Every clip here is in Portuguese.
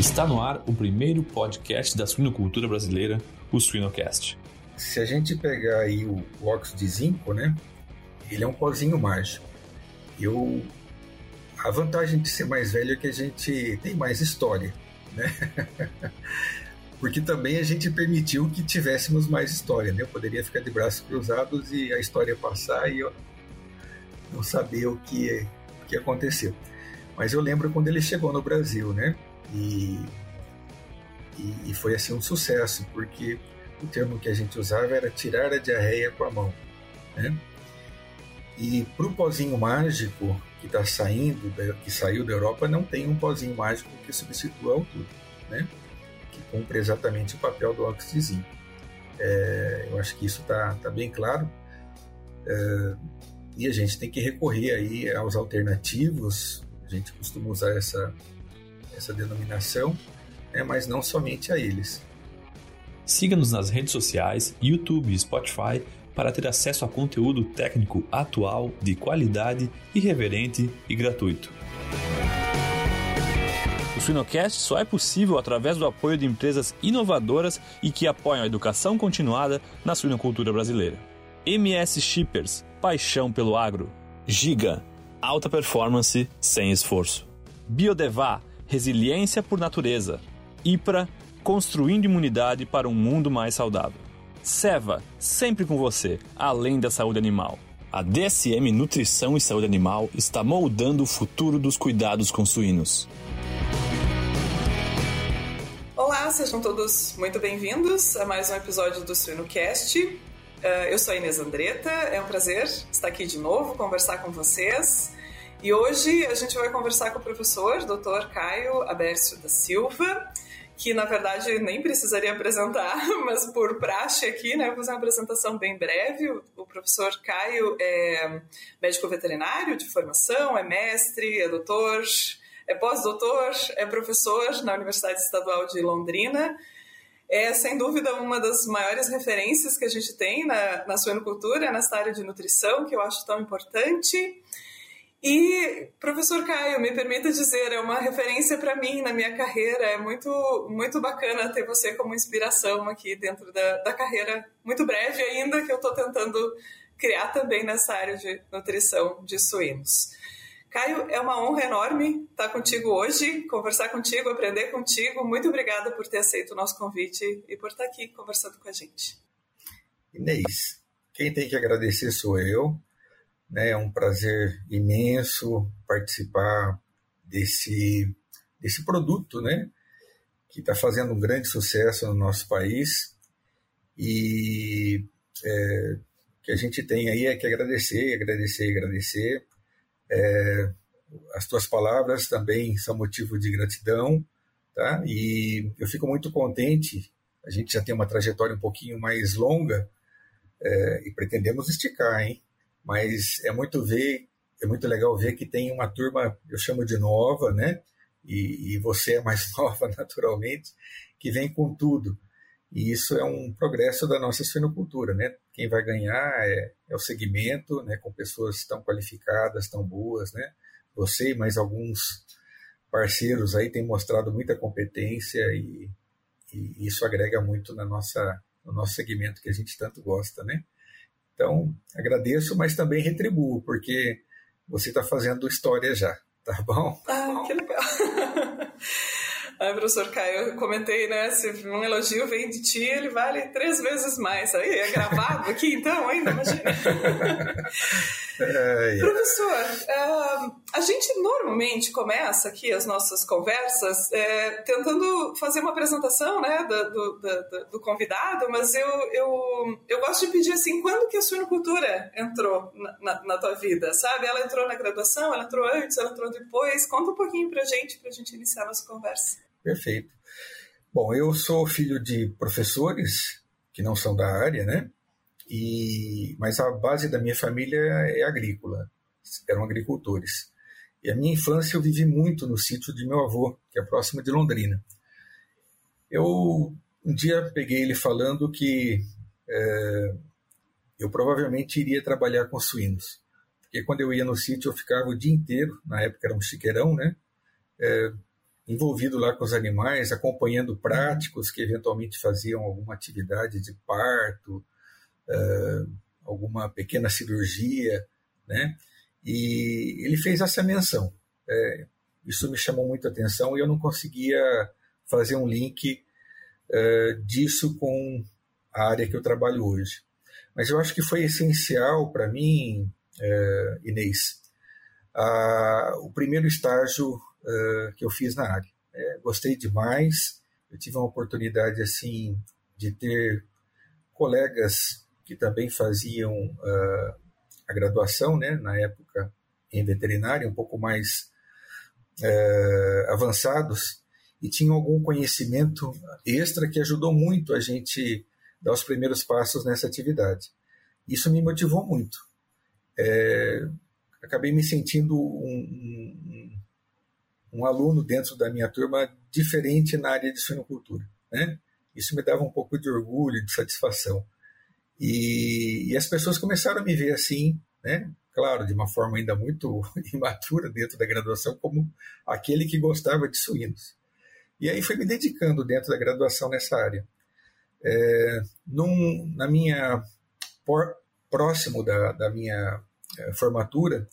Está no ar o primeiro podcast da suinocultura brasileira, o Suinocast. Se a gente pegar aí o, óxido de zinco, né? Ele é um pozinho mágico. Eu a vantagem de ser mais velho é que a gente tem mais história, né? Porque também a gente permitiu que tivéssemos mais história, né? Eu poderia ficar de braços cruzados e a história passar e eu não saber o que, o que aconteceu. Mas eu lembro quando ele chegou no Brasil, né? E, e, e, foi assim um sucesso, porque o termo que a gente usava era tirar a diarreia com a mão. Né? E para o pozinho mágico que está saindo, que saiu da Europa, não tem um pozinho mágico que substitua a altura, né? que cumpre exatamente o papel do zinco. É, eu acho que isso está tá bem claro. É, e a gente tem que recorrer aí aos alternativos. A gente costuma usar essa, essa denominação, né, mas não somente a eles. Siga-nos nas redes sociais, YouTube e Spotify para ter acesso a conteúdo técnico atual, de qualidade, irreverente e gratuito. O Suinocast só é possível através do apoio de empresas inovadoras e que apoiam a educação continuada na suinocultura brasileira. MS Shippers, paixão pelo agro. Giga, alta performance sem esforço. Biodevá, resiliência por natureza. IPRA, construindo imunidade para um mundo mais saudável. Seva, sempre com você, além da saúde animal. A DSM Nutrição e Saúde Animal está moldando o futuro dos cuidados com suínos. Olá, sejam todos muito bem-vindos a mais um episódio do SuinoCast. Uh, eu sou a Inês Andretta, é um prazer estar aqui de novo, conversar com vocês. E hoje a gente vai conversar com o professor Dr. Caio Abércio da Silva, que na verdade nem precisaria apresentar, mas por praxe aqui, né, vou fazer uma apresentação bem breve. O, professor Caio é médico veterinário de formação, é mestre, é doutor, é pós-doutor, é professor na Universidade Estadual de Londrina. É, sem dúvida, uma das maiores referências que a gente tem na, na suinocultura, nessa área de nutrição, que eu acho tão importante. E, professor Caio, me permita dizer, é uma referência para mim na minha carreira. É muito, muito bacana ter você como inspiração aqui dentro da, da carreira, muito breve ainda, que eu estou tentando criar também nessa área de nutrição de suínos. Caio, é uma honra enorme estar contigo hoje, conversar contigo, aprender contigo. Muito obrigada por ter aceito o nosso convite e por estar aqui conversando com a gente. Inês, quem tem que agradecer sou eu? É um prazer imenso participar desse, desse produto, né? Que está fazendo um grande sucesso no nosso país e é, que a gente tem aí é que agradecer, agradecer, agradecer. É, as tuas palavras também são motivo de gratidão, tá? E eu fico muito contente. A gente já tem uma trajetória um pouquinho mais longa é, e pretendemos esticar, hein? Mas é muito ver, é muito legal ver que tem uma turma, eu chamo de nova, né? E, e você é mais nova naturalmente, que vem com tudo. E isso é um progresso da nossa suinocultura, né? Quem vai ganhar é, é o segmento, né? Com pessoas tão qualificadas, tão boas, né? Você e mais alguns parceiros aí têm mostrado muita competência e, e isso agrega muito na nossa, no nosso segmento que a gente tanto gosta, né? Então, agradeço, mas também retribuo, porque você está fazendo história já, tá bom? Ah, que legal. Ai, professor Caio, eu comentei, né? Se um elogio vem de ti, ele vale três vezes mais. Aí é gravado aqui, então, ainda, imagina. é, é. Professor, uh, a gente normalmente começa aqui as nossas conversas é, tentando fazer uma apresentação né, do, do, do, convidado, mas eu, eu, eu gosto de pedir assim, quando que a suinocultura entrou na, na, na tua vida, sabe? Ela entrou na graduação, ela entrou antes, ela entrou depois. Conta um pouquinho pra gente, pra gente iniciar a nossa conversa. Perfeito. Bom, eu sou filho de professores que não são da área, né? E, mas a base da minha família é agrícola, eram agricultores. E a minha infância eu vivi muito no sítio de meu avô, que é próximo de Londrina. Eu um dia peguei ele falando que é, eu provavelmente iria trabalhar com suínos, porque quando eu ia no sítio eu ficava o dia inteiro, na época era um chiqueirão, né? É, envolvido lá com os animais, acompanhando práticos que eventualmente faziam alguma atividade de parto, uh, alguma pequena cirurgia, né? E ele fez essa menção. É, isso me chamou muita atenção e eu não conseguia fazer um link uh, disso com a área que eu trabalho hoje. Mas eu acho que foi essencial para mim, uh, Inês, a, o primeiro estágio uh, que eu fiz na área. É, gostei demais. Eu tive uma oportunidade assim de ter colegas que também faziam uh, a graduação, né, na época em veterinária, um pouco mais uh, avançados e tinham algum conhecimento extra que ajudou muito a gente dar os primeiros passos nessa atividade. Isso me motivou muito. É, acabei me sentindo um, um, um, aluno dentro da minha turma diferente na área de suinocultura. Né? Isso me dava um pouco de orgulho, de satisfação. E, e, as pessoas começaram a me ver assim, né? claro, de uma forma ainda muito imatura dentro da graduação, como aquele que gostava de suínos. E aí fui me dedicando dentro da graduação nessa área. É, num, na minha por, próximo da, da minha é, formatura,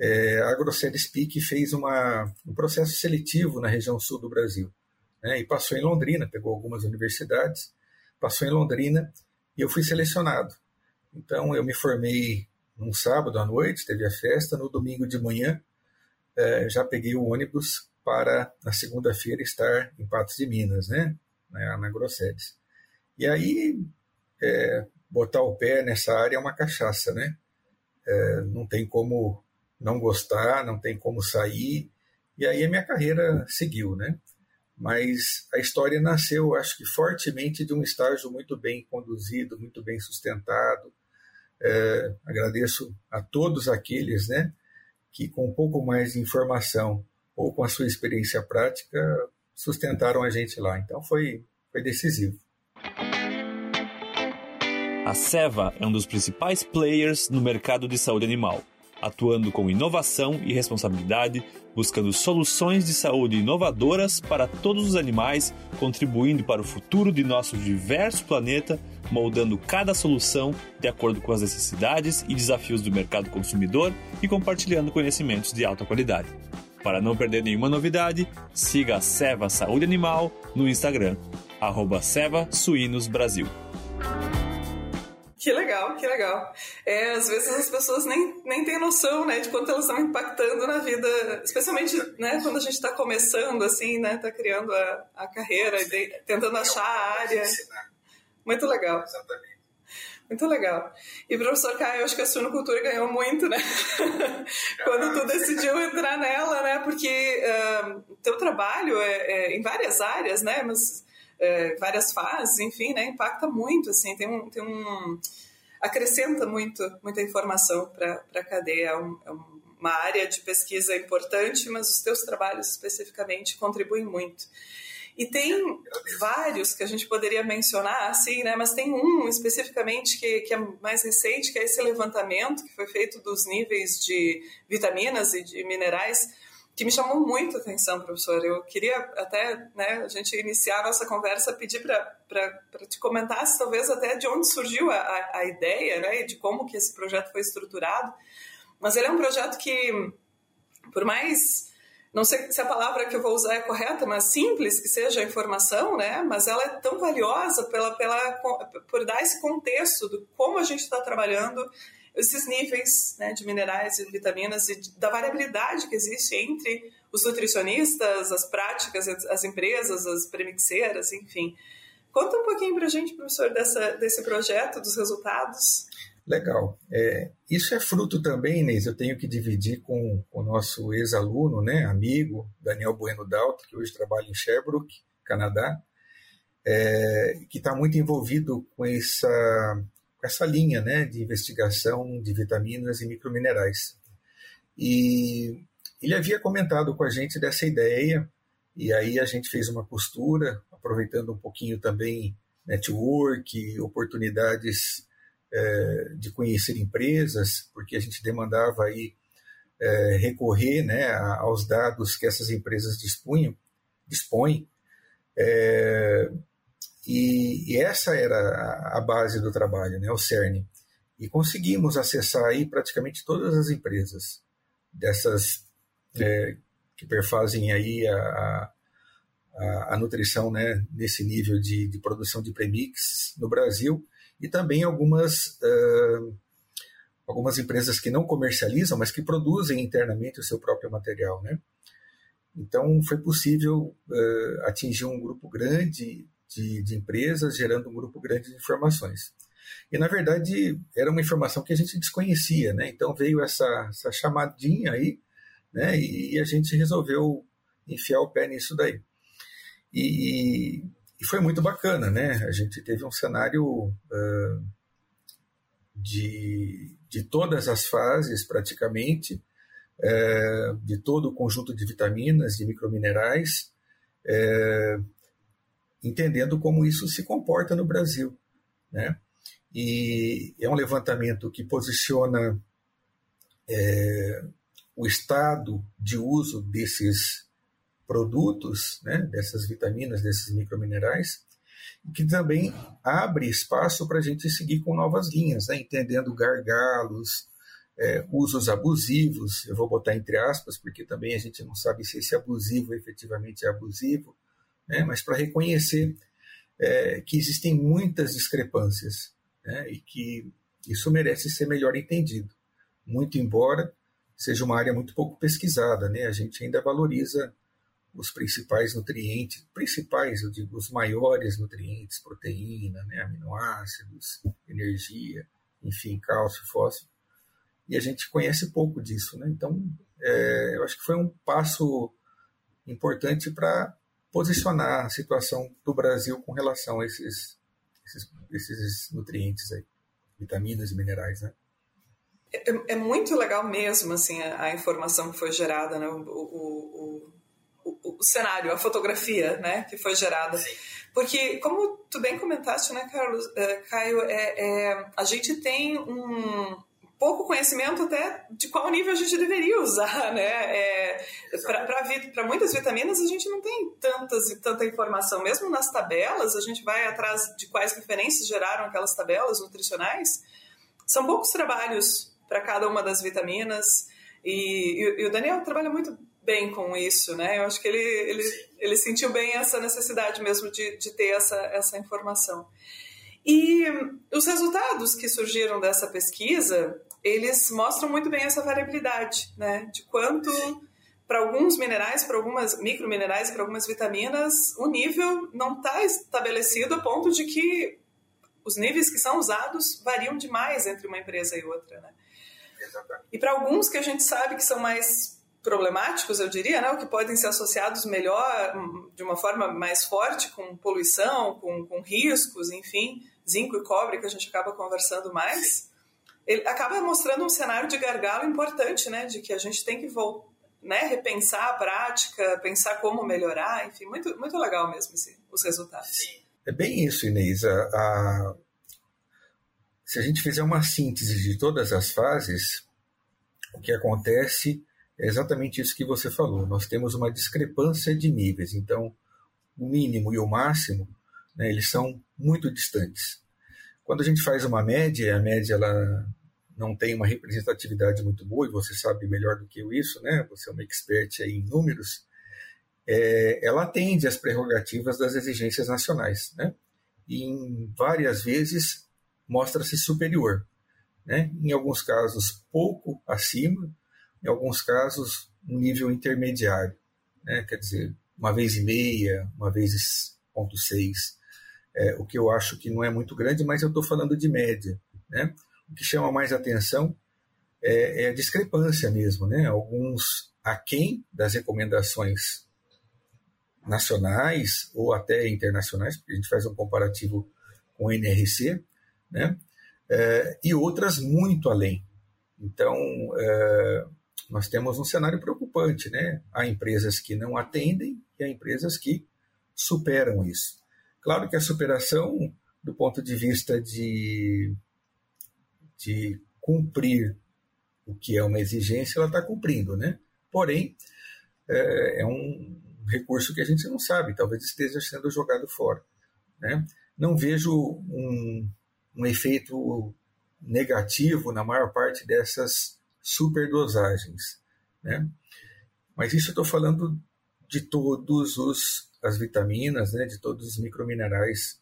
é, a AgroSed Speak fez uma, um processo seletivo na região sul do Brasil. Né, e passou em Londrina, pegou algumas universidades, passou em Londrina e eu fui selecionado. Então eu me formei num sábado à noite, teve a festa, no domingo de manhã é, já peguei o ônibus para na segunda-feira estar em Patos de Minas, né, na, na Grossedes. E aí é, botar o pé nessa área é uma cachaça, né? é, não tem como não gostar, não tem como sair. E aí a minha carreira seguiu, né? Mas a história nasceu, acho que fortemente, de um estágio muito bem conduzido, muito bem sustentado. É, agradeço a todos aqueles, né, que com um pouco mais de informação ou com a sua experiência prática sustentaram a gente lá. Então foi, foi decisivo. A Seva é um dos principais players no mercado de saúde animal, atuando com inovação e responsabilidade, buscando soluções de saúde inovadoras para todos os animais, contribuindo para o futuro de nosso diverso planeta, moldando cada solução de acordo com as necessidades e desafios do mercado consumidor e compartilhando conhecimentos de alta qualidade. Para não perder nenhuma novidade, siga a Seva Saúde Animal no Instagram, arroba Seva Suínos Brasil. Que legal, que legal. É, às vezes as pessoas nem, nem têm noção, né, de quanto elas estão impactando na vida, especialmente, né, quando a gente está começando, assim, né, está criando a, a carreira, de, tentando achar a área. Muito legal. Exatamente. Muito legal. E professor Caio, eu acho que a suinocultura ganhou muito, né? Quando tu decidiu entrar nela, né? Porque uh, teu trabalho é, é, em várias áreas, né? Mas é, várias fases, enfim, né, impacta muito, assim, tem um, tem um acrescenta muito, muita informação para a cadeia, é, um, é uma área de pesquisa importante, mas os teus trabalhos especificamente contribuem muito. E tem vários que a gente poderia mencionar, assim, né? Mas tem um especificamente que, que é mais recente, que é esse levantamento que foi feito dos níveis de vitaminas e de minerais que me chamou muito a atenção, professor. Eu queria até né, a gente iniciar a nossa conversa, pedir para te comentar se talvez até de onde surgiu a, a, ideia né, e de como que esse projeto foi estruturado. Mas ele é um projeto que, por mais não sei se a palavra que eu vou usar é correta, mas simples que seja a informação, né? Mas ela é tão valiosa pela, pela, por dar esse contexto do como a gente está trabalhando esses níveis né, de minerais e vitaminas e da variabilidade que existe entre os nutricionistas, as práticas, as empresas, as premixeiras, enfim. Conta um pouquinho para a gente, professor, dessa, desse projeto, dos resultados. Legal. É, isso é fruto também, Inês, eu tenho que dividir com, o nosso ex-aluno, né, amigo, Daniel Bueno Dalto, que hoje trabalha em Sherbrooke, Canadá, é, que está muito envolvido com essa essa linha né, de investigação de vitaminas e microminerais. E ele havia comentado com a gente dessa ideia, e aí a gente fez uma costura, aproveitando um pouquinho também network, oportunidades é, de conhecer empresas, porque a gente demandava aí é, recorrer né, aos dados que essas empresas dispunham, dispõe. É, e, e, essa era a base do trabalho, né, o CERN. E conseguimos acessar aí praticamente todas as empresas dessas é, que perfazem aí a, a, a, nutrição né, nesse nível de, de produção de premix no Brasil e também algumas, uh, algumas empresas que não comercializam, mas que produzem internamente o seu próprio material. Né? Então, foi possível uh, atingir um grupo grande de, de empresas, gerando um grupo grande de informações. E, na verdade, era uma informação que a gente desconhecia, né? Então veio essa, essa chamadinha aí, né? E, e a gente resolveu enfiar o pé nisso daí. E, e foi muito bacana, né? A gente teve um cenário uh, de, de todas as fases, praticamente, uh, de todo o conjunto de vitaminas, de microminerais, uh, entendendo como isso se comporta no Brasil, né? E é um levantamento que posiciona é, o estado de uso desses produtos, né, dessas vitaminas, desses microminerais, que também abre espaço para a gente seguir com novas linhas, né, entendendo gargalos, é, usos abusivos, eu vou botar entre aspas, porque também a gente não sabe se esse abusivo efetivamente é abusivo, né, mas para reconhecer é, que existem muitas discrepâncias né, e que isso merece ser melhor entendido. Muito embora seja uma área muito pouco pesquisada, né, a gente ainda valoriza os principais nutrientes, principais, eu digo, os maiores nutrientes, proteína, né, aminoácidos, energia, enfim, cálcio, fósforo, e a gente conhece pouco disso, né? Então, é, eu acho que foi um passo importante para posicionar a situação do Brasil com relação a esses, esses esses nutrientes aí, vitaminas e minerais, né? É, é muito legal mesmo, assim, a, a, informação que foi gerada, né? O, o, o, o, cenário, a fotografia, né? Que foi gerada. Sim. Porque, como tu bem comentaste, né, Carlos, é, Caio, é, é, a gente tem um, pouco conhecimento até de qual nível a gente deveria usar, né? É, Para muitas vitaminas a gente não tem tantas e tanta informação. Mesmo nas tabelas, a gente vai atrás de quais referências geraram aquelas tabelas nutricionais. São poucos trabalhos para cada uma das vitaminas e, e, e, o Daniel trabalha muito bem com isso, né? Eu acho que ele, ele, ele sentiu bem essa necessidade mesmo de, de ter essa, essa informação. E os resultados que surgiram dessa pesquisa, eles mostram muito bem essa variabilidade, né? De quanto para alguns minerais, para algumas microminerais, para algumas vitaminas, o nível não está estabelecido a ponto de que os níveis que são usados variam demais entre uma empresa e outra, né? E para alguns que a gente sabe que são mais problemáticos, eu diria, né, que podem ser associados melhor, de uma forma mais forte, com poluição, com, com riscos, enfim, zinco e cobre, que a gente acaba conversando mais, ele acaba mostrando um cenário de gargalo importante, né? De que a gente tem que voltar, né, repensar a prática, pensar como melhorar, enfim, muito, muito legal mesmo esse, os resultados. É bem isso, Inês. A, a, se a gente fizer uma síntese de todas as fases, o que acontece é exatamente isso que você falou. Nós temos uma discrepância de níveis. Então, o mínimo e o máximo né, eles são muito distantes. Quando a gente faz uma média, a média ela não tem uma representatividade muito boa, e você sabe melhor do que eu isso, né? Você é uma expert em números. É, ela atende às prerrogativas das exigências nacionais, né? E em várias vezes mostra-se superior, né? Em alguns casos pouco acima, em alguns casos um nível intermediário, né? Quer dizer, uma vez e meia, uma vez ponto seis é, o que eu acho que não é muito grande, mas eu estou falando de média. Né? O que chama mais atenção é, é a discrepância mesmo, né? alguns aquém das recomendações nacionais ou até internacionais, porque a gente faz um comparativo com o NRC, né? É, e outras muito além. Então, é, nós temos um cenário preocupante, né? Há empresas que não atendem e há empresas que superam isso. Claro que a superação, do ponto de vista de, de cumprir o que é uma exigência, ela está cumprindo, né? Porém, é, é um um recurso que a gente não sabe, talvez esteja sendo jogado fora. Né? Não vejo um, um efeito negativo na maior parte dessas superdosagens. Né? Mas isso eu estou falando de todos os as vitaminas, né, de todos os microminerais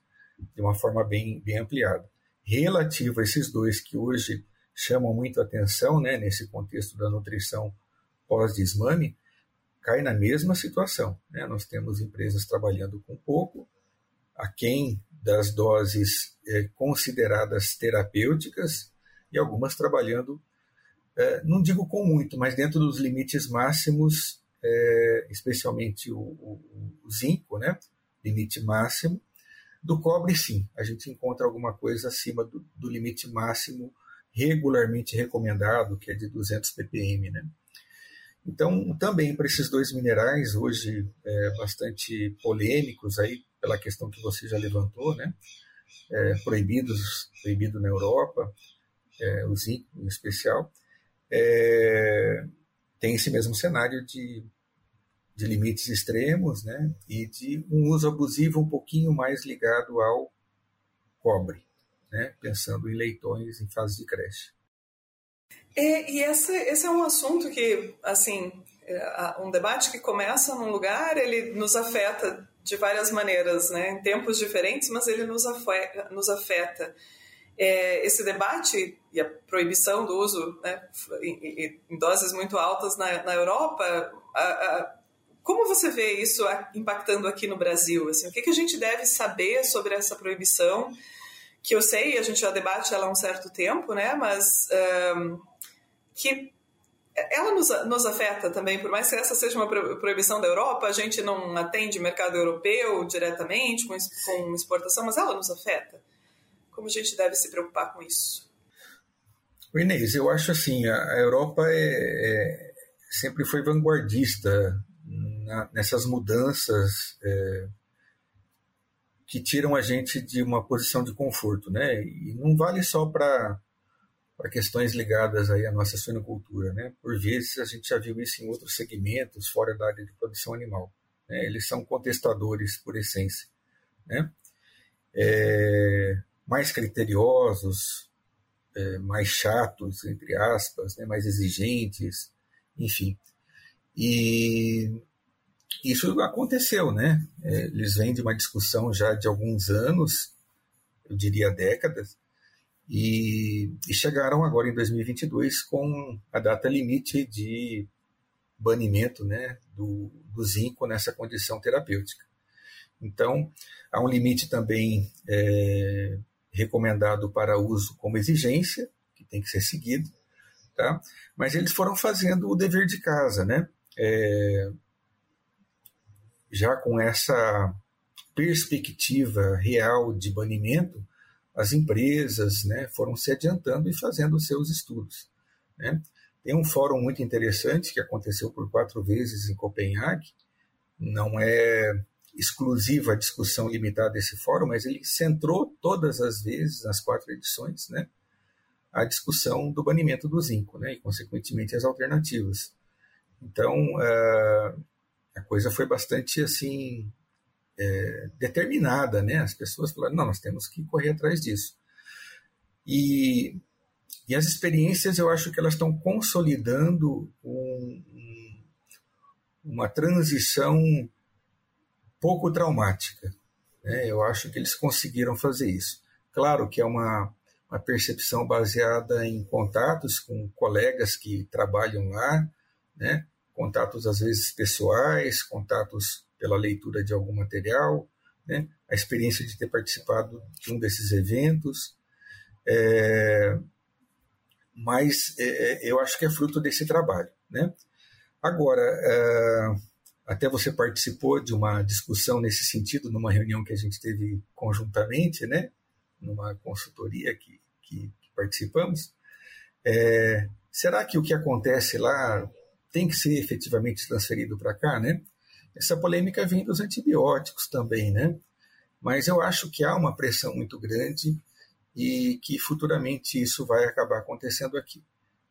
de uma forma bem, bem ampliada. Relativo a esses dois que hoje chamam muito atenção, né, nesse contexto da nutrição pós-desmame, cai na mesma situação. Né? Nós temos empresas trabalhando com pouco, aquém das doses é, consideradas terapêuticas e algumas trabalhando, é, não digo com muito, mas dentro dos limites máximos, é, especialmente o, o, o, zinco, né? limite máximo. Do cobre, sim, a gente encontra alguma coisa acima do, do limite máximo regularmente recomendado, que é de 200 ppm. Né? Então, também para esses dois minerais, hoje é, bastante polêmicos aí, pela questão que você já levantou, né? É, proibidos, proibido na Europa, é, o zinco em especial, é, tem esse mesmo cenário de, de limites extremos né? e de um uso abusivo um pouquinho mais ligado ao cobre, né? pensando em leitões em fase de creche. É, e esse, esse é um assunto que, assim, é, um debate que começa num lugar, ele nos afeta de várias maneiras, né? em tempos diferentes, mas ele nos afeta. Nos afeta. É, esse debate e a proibição do uso né, em, doses muito altas na, na Europa, a, a, como você vê isso impactando aqui no Brasil? Assim, o que, que a gente deve saber sobre essa proibição? Que eu sei, a gente já debate ela há um certo tempo, né? mas um, que ela nos, nos afeta também, por mais que essa seja uma proibição da Europa, a gente não atende mercado europeu diretamente com, com exportação, mas ela nos afeta. Como a gente deve se preocupar com isso? Inês, eu acho assim, a Europa é, é sempre foi vanguardista na, nessas mudanças é, que tiram a gente de uma posição de conforto, né? E não vale só para para questões ligadas aí à nossa suinocultura. Né? Por vezes a gente já viu isso em outros segmentos fora da área de produção animal. Né? Eles são contestadores por essência. Né? É, mais criteriosos, é, mais chatos, entre aspas, né? mais exigentes, enfim. E isso aconteceu, né? É, eles vêm de uma discussão já de alguns anos, eu diria décadas, e, e chegaram agora em 2022 com a data limite de banimento né, do, do zinco nessa condição terapêutica. Então, há um limite também é, recomendado para uso como exigência, que tem que ser seguido, tá? mas eles foram fazendo o dever de casa, né? É, já com essa perspectiva real de banimento, as empresas né, foram se adiantando e fazendo os seus estudos. Né? Tem um fórum muito interessante que aconteceu por quatro vezes em Copenhague, não é exclusiva discussão limitada desse fórum, mas ele centrou todas as vezes, nas quatro edições, né, a discussão do banimento do zinco, né, e consequentemente as alternativas. Então, uh, a coisa foi bastante assim é, determinada, né? As pessoas falaram, não, nós temos que correr atrás disso. E, e as experiências, eu acho que elas estão consolidando um, uma transição pouco traumática. Né? Eu acho que eles conseguiram fazer isso. Claro que é uma, uma percepção baseada em contatos com colegas que trabalham lá, né? contatos às vezes pessoais, contatos pela leitura de algum material, né? a experiência de ter participado de um desses eventos. É, mas é, é, eu acho que é fruto desse trabalho. Né? Agora, é, até você participou de uma discussão nesse sentido, numa reunião que a gente teve conjuntamente, né? numa consultoria que, que, que participamos. É, será que o que acontece lá tem que ser efetivamente transferido para cá? Né? Essa polêmica vem dos antibióticos também, né? Mas eu acho que há uma pressão muito grande e que futuramente isso vai acabar acontecendo aqui,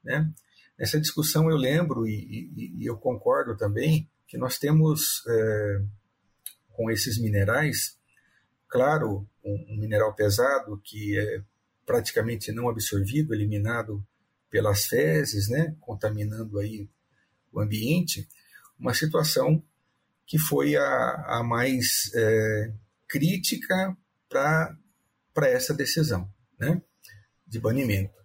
né? Nessa discussão eu lembro e, e, e eu concordo também que nós temos é, com esses minerais, claro, um, um, mineral pesado que é praticamente não absorvido, eliminado pelas fezes, né, contaminando aí o ambiente, uma situação que foi a, a mais é, crítica para essa decisão né, de banimento.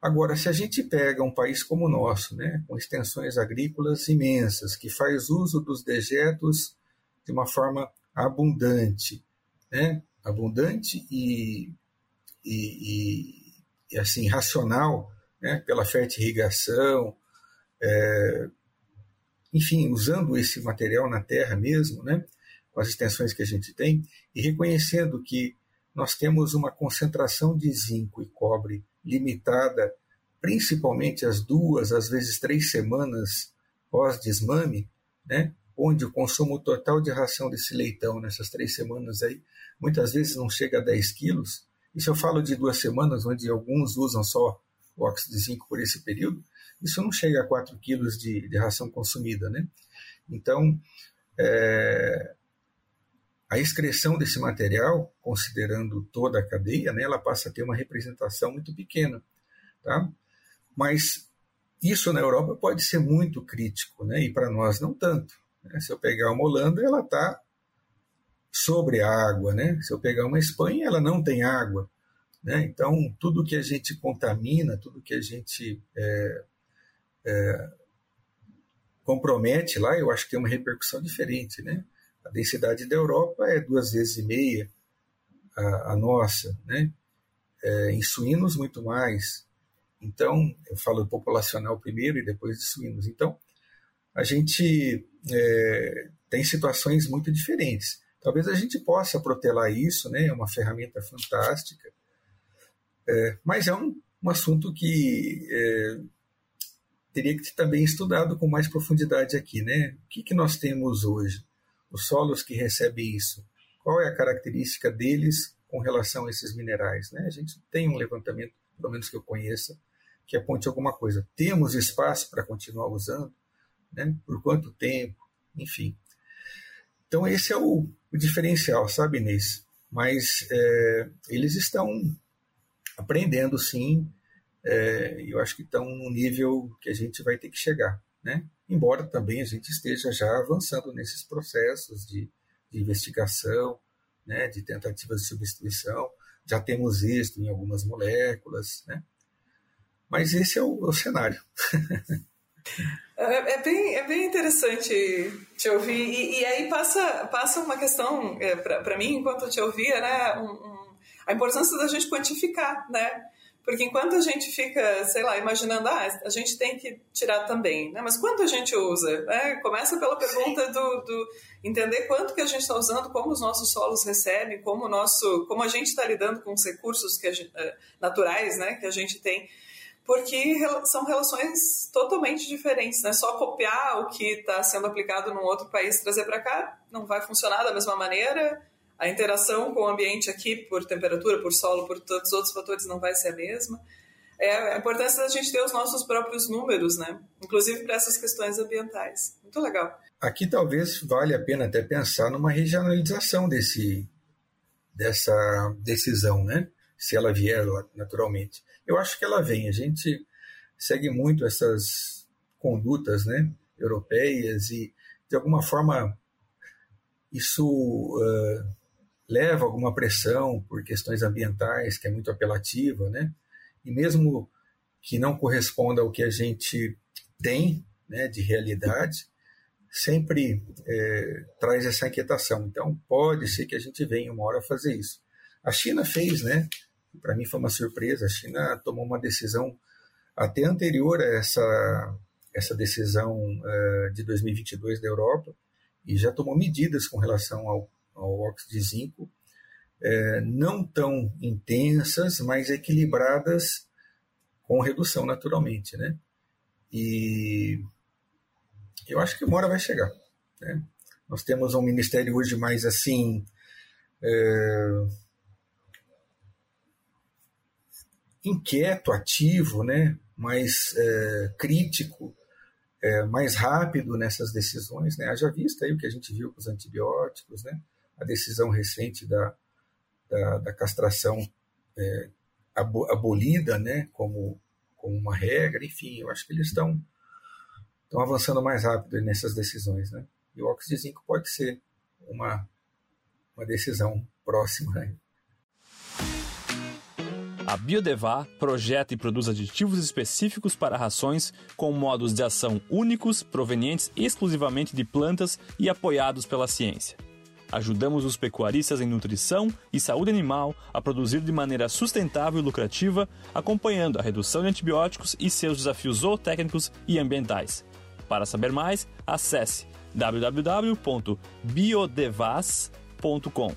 Agora, se a gente pega um país como o nosso, né, com extensões agrícolas imensas, que faz uso dos dejetos de uma forma abundante, né, abundante e, e, e, assim racional, né, pela fertirrigação, é, enfim, usando esse material na terra mesmo, né, com as extensões que a gente tem, e reconhecendo que nós temos uma concentração de zinco e cobre limitada, principalmente às duas, às vezes três semanas pós-desmame, né, onde o consumo total de ração desse leitão nessas três semanas aí, muitas vezes não chega a 10 quilos. Isso eu falo de duas semanas, onde alguns usam só o óxido de zinco por esse período, isso não chega a 4 quilos de, de ração consumida, né? Então, é, a excreção desse material, considerando toda a cadeia, né, ela passa a ter uma representação muito pequena, tá? Mas isso na Europa pode ser muito crítico, né? E para nós não tanto. Né? Se eu pegar uma Holanda, ela está sobre a água, né? Se eu pegar uma Espanha, ela não tem água, né? Então tudo que a gente contamina, tudo que a gente é, é, compromete lá, eu acho que tem uma repercussão diferente, né? A densidade da Europa é duas vezes e meia a, a nossa, né? É, em suínos muito mais. Então, eu falo populacional primeiro e depois de suínos. Então, a gente é, tem situações muito diferentes. Talvez a gente possa protelar isso, né? É uma ferramenta fantástica, é, mas é um, um assunto que é, teria que ser também estudado com mais profundidade aqui, né? O que, que nós temos hoje? Os solos que recebem isso, qual é a característica deles com relação a esses minerais, né? A gente tem um levantamento, pelo menos que eu conheça, que aponte alguma coisa. Temos espaço para continuar usando, né? Por quanto tempo, enfim. Então esse é o, o diferencial, sabe, Inês? Mas é, eles estão aprendendo, sim, é, eu acho que estão num nível que a gente vai ter que chegar, né? Embora também a gente esteja já avançando nesses processos de, de investigação, né, de tentativas de substituição, já temos êxito em algumas moléculas, né? Mas esse é o, é o cenário. É, é, bem, é bem interessante te ouvir. E, e aí passa, passa uma questão é, para mim, enquanto eu te ouvia, né? Um, um, a importância da gente quantificar, né? Porque enquanto a gente fica, sei lá, imaginando, ah, a gente tem que tirar também, né? Mas quanto a gente usa? Né? Começa pela pergunta do, do, entender quanto que a gente está usando, como os nossos solos recebem, como o nosso, como a gente está lidando com os recursos que gente, eh, naturais, né, que a gente tem, porque são relações totalmente diferentes, né? Só copiar o que está sendo aplicado num outro país trazer para cá não vai funcionar da mesma maneira a interação com o ambiente aqui, por temperatura, por solo, por todos os outros fatores, não vai ser a mesma. É a importância da gente ter os nossos próprios números, né? Inclusive para essas questões ambientais. Muito legal. Aqui talvez valha a pena até pensar numa regionalização desse, dessa decisão, né? Se ela vier naturalmente. Eu acho que ela vem. A gente segue muito essas condutas, né? Europeias e de alguma forma isso uh, leva alguma pressão por questões ambientais, que é muito apelativa, né? E mesmo que não corresponda ao que a gente tem né, de realidade, sempre é, traz essa inquietação. Então, pode ser que a gente venha uma hora fazer isso. A China fez, né? Para mim foi uma surpresa. A China tomou uma decisão até anterior a essa, essa decisão uh, de 2022 da Europa e já tomou medidas com relação ao ao óxido de zinco, é, não tão intensas, mas equilibradas com redução naturalmente, né? E eu acho que uma hora vai chegar, né? Nós temos um ministério hoje mais assim é, inquieto, ativo, né? Mais é, crítico é, mais rápido nessas decisões, né? Haja vista aí o que a gente viu com os antibióticos, né? A decisão recente da, da, da castração é, abolida, né? Como, como uma regra, enfim, eu acho que eles estão estão avançando mais rápido nessas decisões, né? E o óxido de zinco pode ser uma, uma decisão próxima. Né? A Biodevá projeta e produz aditivos específicos para rações com modos de ação únicos, provenientes exclusivamente de plantas e apoiados pela ciência. Ajudamos os pecuaristas em nutrição e saúde animal a produzir de maneira sustentável e lucrativa, acompanhando a redução de antibióticos e seus desafios zootécnicos e ambientais. Para saber mais, acesse www.biodevas.com.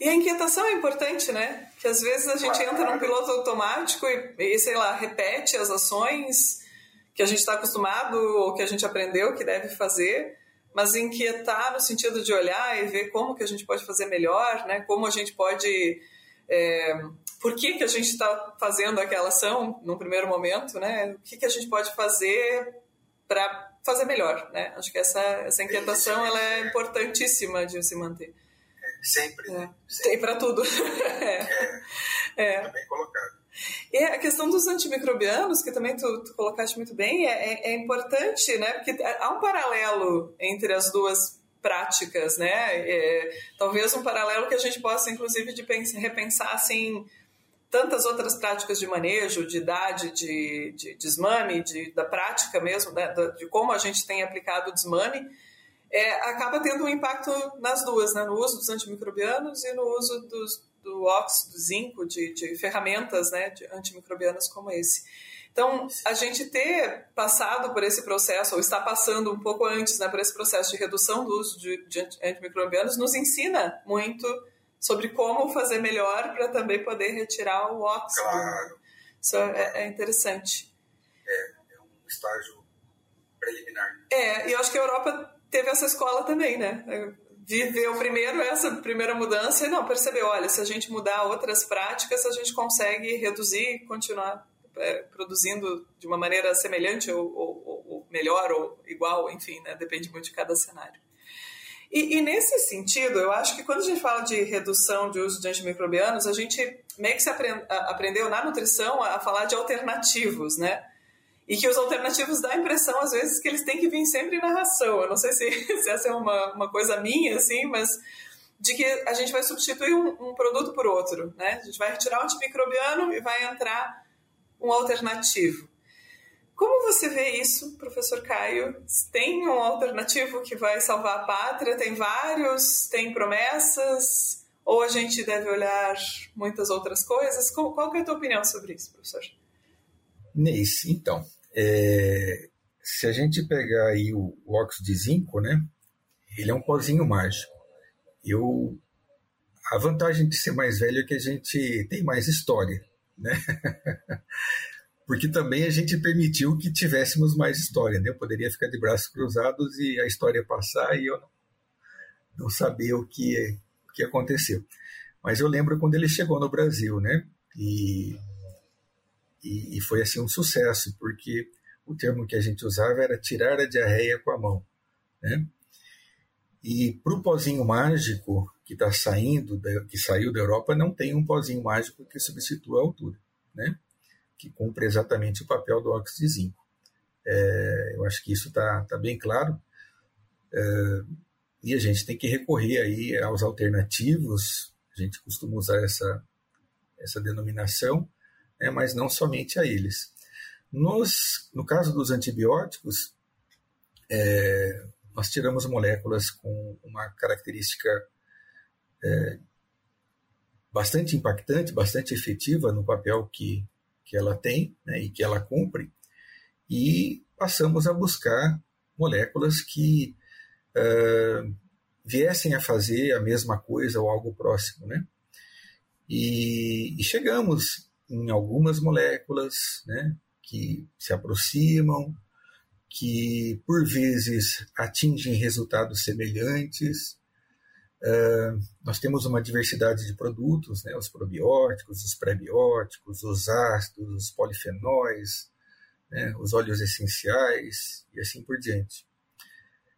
E a inquietação é importante, né? Que às vezes a gente entra num piloto automático e, e sei lá, repete as ações que a gente está acostumado ou que a gente aprendeu que deve fazer, mas inquietar no sentido de olhar e ver como que a gente pode fazer melhor, né? Como a gente pode é, por que, que a gente está fazendo aquela ação num primeiro momento, né? O que, que a gente pode fazer para fazer melhor, né? Acho que essa, essa inquietação ela é importantíssima de se manter. Sempre. É. Tem para tudo. é. é. é. bem colocado. E a questão dos antimicrobianos, que também tu, tu colocaste muito bem, é, é, é, importante, né? Porque há um paralelo entre as duas práticas, né? É, talvez um paralelo que a gente possa, inclusive, de pensar, repensar, assim, tantas outras práticas de manejo, de idade, de, de desmame, de, da prática mesmo, né? de como a gente tem aplicado o desmame, é, acaba tendo um impacto nas duas, né? no uso dos antimicrobianos e no uso dos, do óxido, do zinco, de, de ferramentas né? de antimicrobianas como esse. Então, a gente ter passado por esse processo, ou está passando um pouco antes né, por esse processo de redução do uso de, de antimicrobianos, nos ensina muito sobre como fazer melhor para também poder retirar o óxido. Claro. Isso é, é interessante. É, é um estágio preliminar. É, e eu acho que a Europa teve essa escola também, né? Viveu primeiro essa primeira mudança e não percebeu, olha, se a gente mudar outras práticas, a gente consegue reduzir e continuar é, produzindo de uma maneira semelhante ou, ou, ou, melhor ou igual, enfim, né? depende muito de cada cenário. E, e, nesse sentido, eu acho que quando a gente fala de redução de uso de antimicrobianos, a gente meio que se aprend, aprendeu na nutrição a, a falar de alternativos, né? E que os alternativos dá a impressão, às vezes, que eles têm que vir sempre na ração. Eu não sei se, se essa é uma, uma coisa minha, assim, mas de que a gente vai substituir um, um, produto por outro, né? A gente vai retirar o antimicrobiano e vai entrar um alternativo. Como você vê isso, professor Caio? Tem um alternativo que vai salvar a pátria? Tem vários? Tem promessas? Ou a gente deve olhar muitas outras coisas? Qual, é a tua opinião sobre isso, professor? Neis, então, é, se a gente pegar aí o, o óxido de zinco, né, ele é um pozinho mágico. Eu, a vantagem de ser mais velho é que a gente tem mais história né? Porque também a gente permitiu que tivéssemos mais história, né? Eu poderia ficar de braços cruzados e a história passar e eu não, não saber o que, o que aconteceu. Mas eu lembro quando ele chegou no Brasil, né? E, e, e foi assim um sucesso, porque o termo que a gente usava era tirar a diarreia com a mão, né? E para o pozinho mágico, que está saindo, que saiu da Europa, não tem um pozinho mágico que substitua a altura, né? que cumpre exatamente o papel do óxido de zinco. É, eu acho que isso está tá bem claro. É, e a gente tem que recorrer aí aos alternativos, a gente costuma usar essa, essa denominação, né, mas não somente a eles. Nos, no caso dos antibióticos, é, nós tiramos moléculas com uma característica é, bastante impactante, bastante efetiva no papel que, que ela tem né, e que ela cumpre, e passamos a buscar moléculas que uh, viessem a fazer a mesma coisa ou algo próximo. Né? E, e chegamos em algumas moléculas né, que se aproximam, que por vezes atingem resultados semelhantes, Uh, nós temos uma diversidade de produtos, né, os probióticos, os prebióticos, os ácidos, os polifenóis, né, os óleos essenciais e assim por diante.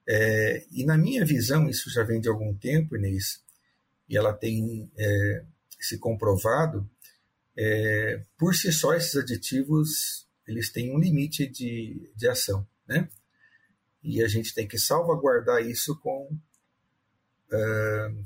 É, e na minha visão, isso já vem de algum tempo, Inês, e ela tem é, se comprovado, é, por si só esses aditivos eles têm um limite de, de ação, né? E a gente tem que salvaguardar isso com uh,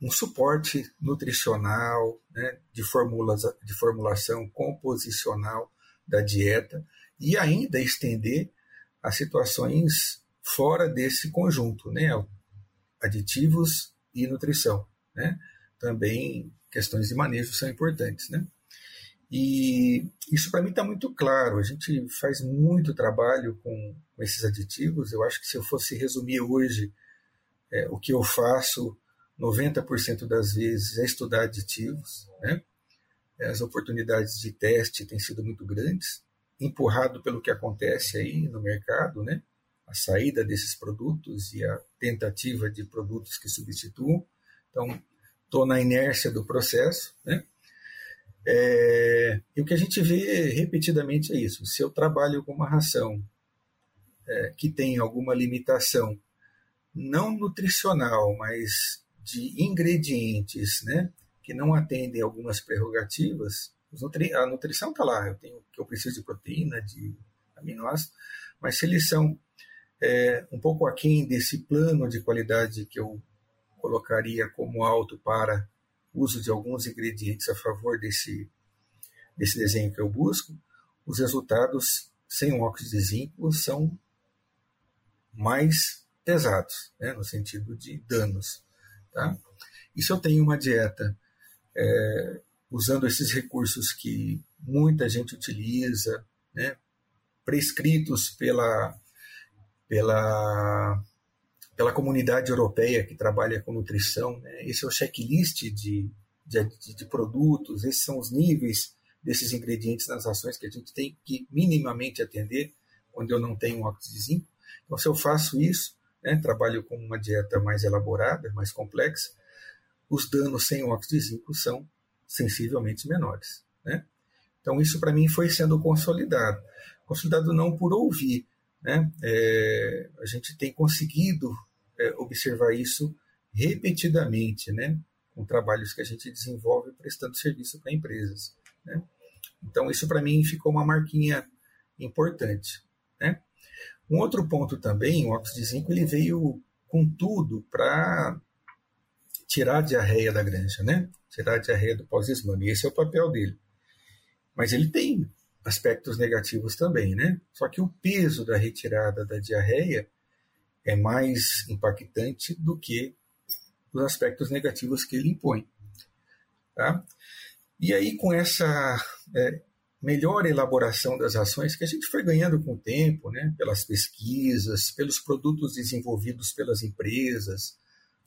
um suporte nutricional, né, de, formulas, de formulação composicional da dieta e ainda estender a situações fora desse conjunto, né, aditivos e nutrição, né? Também questões de manejo são importantes, né? E isso para mim está muito claro. A gente faz muito trabalho com, com, esses aditivos. Eu acho que se eu fosse resumir hoje é, o que eu faço, 90% das vezes é estudar aditivos. Né? As oportunidades de teste têm sido muito grandes, empurrado pelo que acontece aí no mercado, né? a saída desses produtos e a tentativa de produtos que substituam. Então, estou na inércia do processo. Né? É, e o que a gente vê repetidamente é isso. Se eu trabalho com uma ração é, que tem alguma limitação, não nutricional, mas de ingredientes né, que não atendem algumas prerrogativas, a nutrição está lá, eu tenho que eu preciso de proteína, de aminoácidos, mas se eles são é, um pouco aquém desse plano de qualidade que eu colocaria como alto para uso de alguns ingredientes a favor desse, desse desenho que eu busco, os resultados sem o óxido de zinco são mais pesados, né, no sentido de danos. Tá? E se eu tenho uma dieta é, usando esses recursos que muita gente utiliza, né, prescritos pela, pela pela comunidade europeia que trabalha com nutrição. Né? Esse é o checklist de, de, de, produtos, esses são os níveis desses ingredientes nas ações que a gente tem que minimamente atender quando eu não tenho óxido de zinco. Então, se eu faço isso, né, trabalho com uma dieta mais elaborada, mais complexa, os danos sem óxido de zinco são sensivelmente menores. Né? Então, isso para mim foi sendo consolidado. Consolidado não por ouvir, né? É, a gente tem conseguido é, observar isso repetidamente, né? com trabalhos que a gente desenvolve prestando serviço para empresas. Né? Então, isso para mim ficou uma marquinha importante. Né? Um outro ponto também, o óxido de zinco ele veio com tudo para tirar a diarreia da granja, né? tirar a diarreia do pós-exame. Esse é o papel dele. Mas ele tem aspectos negativos também, né? Só que o peso da retirada da diarreia é mais impactante do que os aspectos negativos que ele impõe. Tá? E aí, com essa é, melhor elaboração das ações que a gente foi ganhando com o tempo, né, pelas pesquisas, pelos produtos desenvolvidos pelas empresas,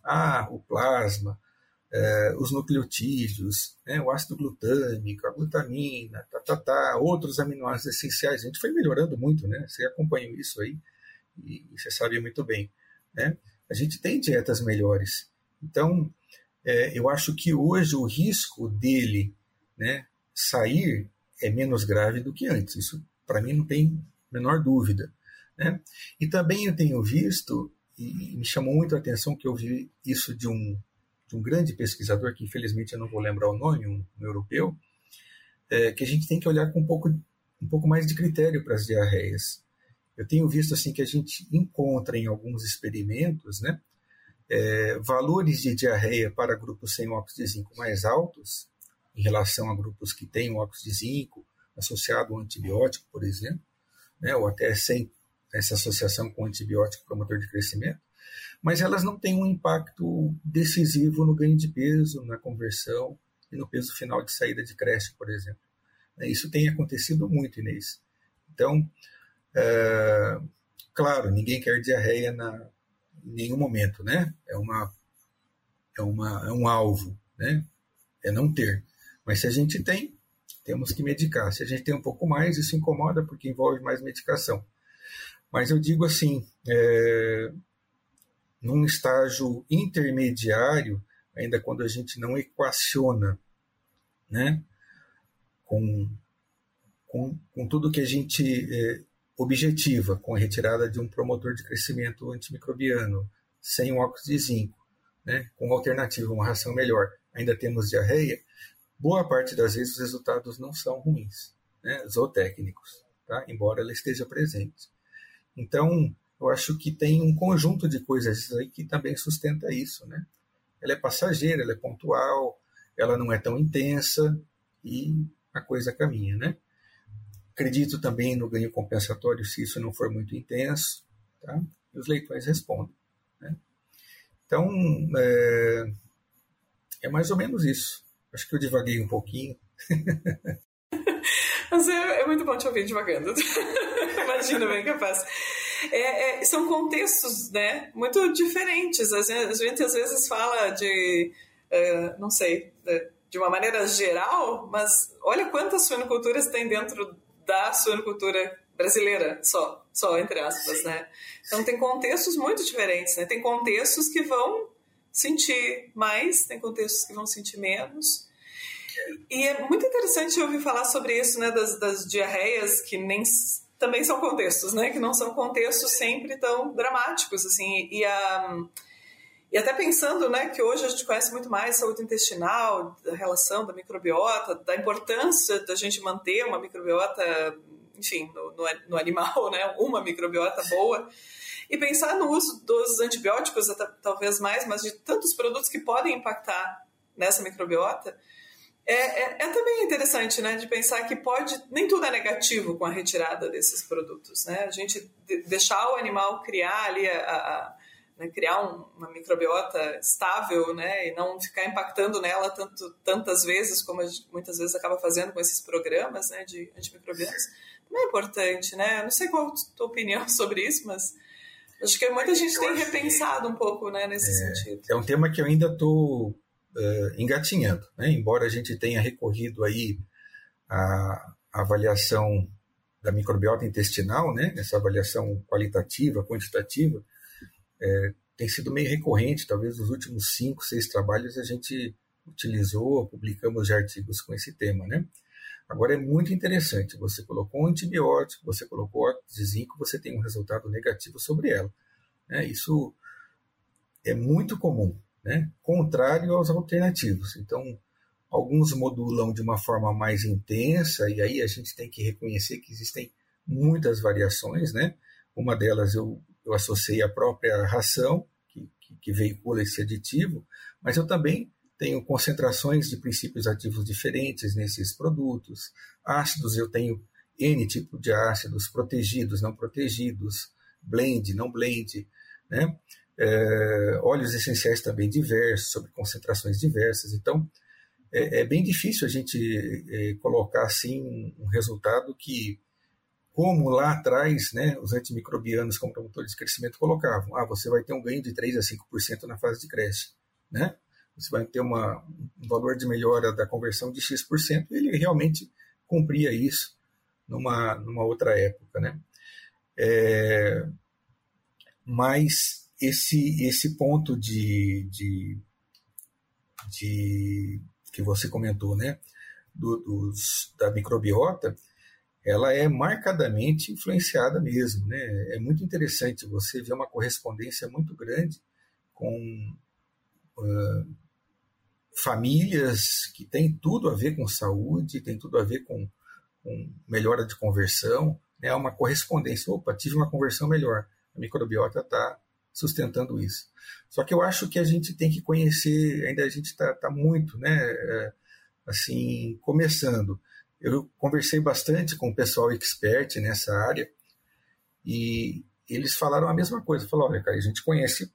ah, o plasma, é, os nucleotídeos, né, o ácido glutâmico, a glutamina, tá, tá, tá, outros aminoácidos essenciais. A gente foi melhorando muito, né? Você acompanhou isso aí e, você sabe muito bem, né? A gente tem dietas melhores. Então, é, eu acho que hoje o risco dele, né, sair é menos grave do que antes. Isso, para mim, não tem menor dúvida. Né? E também eu tenho visto, e me chamou muito a atenção que eu vi isso de um de um grande pesquisador, que infelizmente eu não vou lembrar o nome, um, um europeu, é, que a gente tem que olhar com um pouco, um pouco mais de critério para as diarreias. Eu tenho visto assim que a gente encontra em alguns experimentos né, é, valores de diarreia para grupos sem óxido de zinco mais altos, em relação a grupos que têm óxido de zinco associado ao antibiótico, por exemplo, né, ou até sem essa associação com antibiótico promotor de crescimento mas elas não têm um impacto decisivo no ganho de peso, na conversão e no peso final de saída de creche, por exemplo. Isso tem acontecido muito, Inês. Então, é, claro, ninguém quer diarreia na, em nenhum momento, né? É, uma, é, uma, é um alvo, né? É não ter. Mas se a gente tem, temos que medicar. Se a gente tem um pouco mais, isso incomoda porque envolve mais medicação. Mas eu digo assim, é, num estágio intermediário, ainda quando a gente não equaciona né, com, com, com tudo que a gente é, objetiva, com a retirada de um promotor de crescimento antimicrobiano, sem óxido de zinco, né, com alternativa, uma ração melhor, ainda temos diarreia, boa parte das vezes os resultados não são ruins, né, zootécnicos, tá? embora ela esteja presente. Então, eu acho que tem um conjunto de coisas aí que também sustenta isso. Né? Ela é passageira, ela é pontual, ela não é tão intensa e a coisa caminha. Né? Acredito também no ganho compensatório se isso não for muito intenso, tá? e os leitões respondem. Né? Então, é, é mais ou menos isso. Acho que eu divaguei um pouquinho. Mas é, é, muito bom te ouvir devagando. Imagina, bem capaz. É, é, são contextos né, muito diferentes. A gente, às vezes fala de, uh, não sei, de uma maneira geral, mas olha quantas suinoculturas tem dentro da suinocultura brasileira, só, só entre aspas, né? Então tem contextos muito diferentes, né? Tem contextos que vão sentir mais, tem contextos que vão sentir menos. E é muito interessante ouvir falar sobre isso, né, das, das diarreias que nem também são contextos, né, que não são contextos sempre tão dramáticos, assim, e a e até pensando, né, que hoje a gente conhece muito mais saúde intestinal, da relação da microbiota, da importância da gente manter uma microbiota, enfim, no, no, no animal, né, uma microbiota boa e pensar no uso dos antibióticos, talvez mais, mas de tantos produtos que podem impactar nessa microbiota, é, é, é, também interessante, né, de pensar que pode nem tudo é negativo com a retirada desses produtos, né? A gente deixar o animal criar ali a, a né, criar um, uma microbiota estável, né, e não ficar impactando nela tanto, tantas vezes como a gente muitas vezes acaba fazendo com esses programas, né, de antimicrobianos, também é importante, né? Não sei qual a tua opinião sobre isso, mas Acho que muita gente tem repensado um pouco né, nesse é, sentido. É um tema que eu ainda estou uh, engatinhando, né? embora a gente tenha recorrido aí à avaliação da microbiota intestinal, né? essa avaliação qualitativa, quantitativa, é, tem sido meio recorrente, talvez nos últimos cinco, seis trabalhos a gente utilizou, publicamos já artigos com esse tema, né? Agora é muito interessante, você colocou um antibiótico, você colocou óxido de zinco, você tem um resultado negativo sobre ela. Né? Isso é muito comum, né? contrário aos alternativos. Então, alguns modulam de uma forma mais intensa, e aí a gente tem que reconhecer que existem muitas variações. Né? Uma delas eu, eu associei à própria ração, que, que, que veicula esse aditivo, mas eu também tenho concentrações de princípios ativos diferentes nesses produtos. Ácidos, eu tenho N tipo de ácidos, protegidos, não protegidos, blend, não blend, né? É, óleos essenciais também diversos, sobre concentrações diversas. Então, é, é bem difícil a gente é, colocar assim um resultado que, como lá atrás, né, os antimicrobianos como promotores de crescimento colocavam, ah, você vai ter um ganho de 3 a 5% na fase de creche, né? você vai ter uma, um valor de melhora da conversão de X%, ele realmente cumpria isso numa, numa outra época. Né? É, mas esse, esse ponto de, de, de que você comentou, né, do, dos, da microbiota, ela é marcadamente influenciada mesmo. Né? É muito interessante você ver uma correspondência muito grande com uh, famílias que têm tudo a ver com saúde, tem tudo a ver com, com melhora de conversão, né? uma correspondência. Opa, tive uma conversão melhor. A microbiota está sustentando isso. Só que eu acho que a gente tem que conhecer, ainda a gente está tá muito, né, é, assim, começando. Eu conversei bastante com o pessoal expert nessa área e eles falaram a mesma coisa. Falaram, olha, cara, a gente conhece